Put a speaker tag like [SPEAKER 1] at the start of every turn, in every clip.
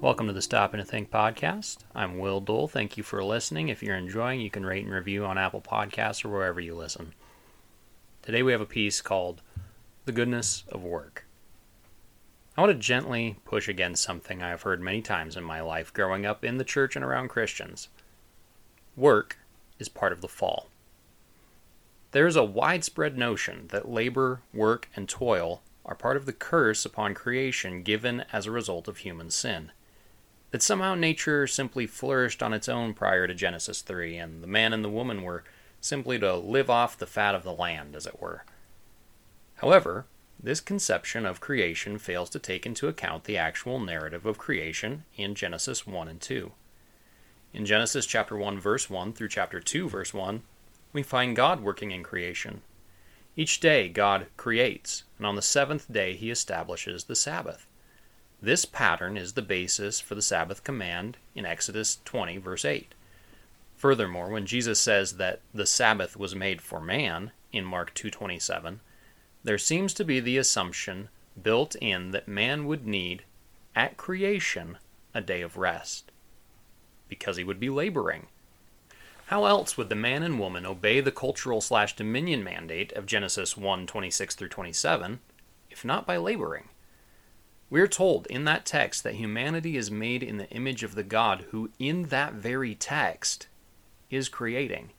[SPEAKER 1] Welcome to the Stop and Think podcast. I'm Will Dole. Thank you for listening. If you're enjoying, you can rate and review on Apple Podcasts or wherever you listen. Today we have a piece called The Goodness of Work. I want to gently push against something I have heard many times in my life growing up in the church and around Christians. Work is part of the fall. There is a widespread notion that labor, work, and toil are part of the curse upon creation given as a result of human sin that somehow nature simply flourished on its own prior to Genesis 3, and the man and the woman were simply to live off the fat of the land, as it were. However, this conception of creation fails to take into account the actual narrative of creation in Genesis 1 and 2. In Genesis chapter 1 verse 1 through chapter 2 verse 1, we find God working in creation. Each day God creates, and on the seventh day he establishes the Sabbath. This pattern is the basis for the Sabbath command in Exodus 20, verse 8. Furthermore, when Jesus says that the Sabbath was made for man in Mark 2:27, there seems to be the assumption built in that man would need at creation a day of rest because he would be laboring. How else would the man and woman obey the cultural slash dominion mandate of Genesis 1 26 through 27 if not by laboring? We're told in that text that humanity is made in the image of the God who, in that very text, is creating.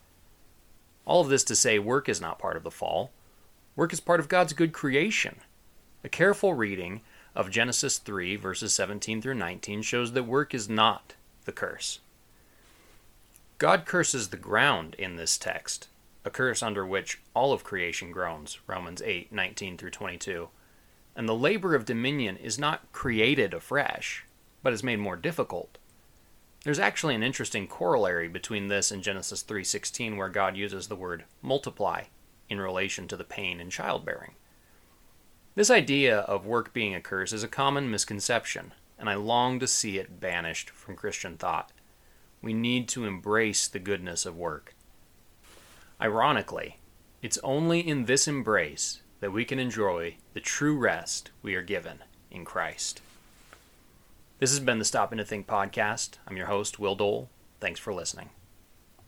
[SPEAKER 1] All of this to say, work is not part of the fall. Work is part of God's good creation. A careful reading of Genesis 3, verses 17 through 19, shows that work is not the curse. God curses the ground in this text, a curse under which all of creation groans, Romans 8, 19 through 22 and the labor of dominion is not created afresh, but is made more difficult. There's actually an interesting corollary between this and Genesis 3:16 where God uses the word multiply in relation to the pain in childbearing. This idea of work being a curse is a common misconception, and I long to see it banished from Christian thought. We need to embrace the goodness of work. Ironically, it's only in this embrace that we can enjoy the true rest we are given in Christ. This has been the Stopping to Think podcast. I'm your host, Will Dole. Thanks for listening.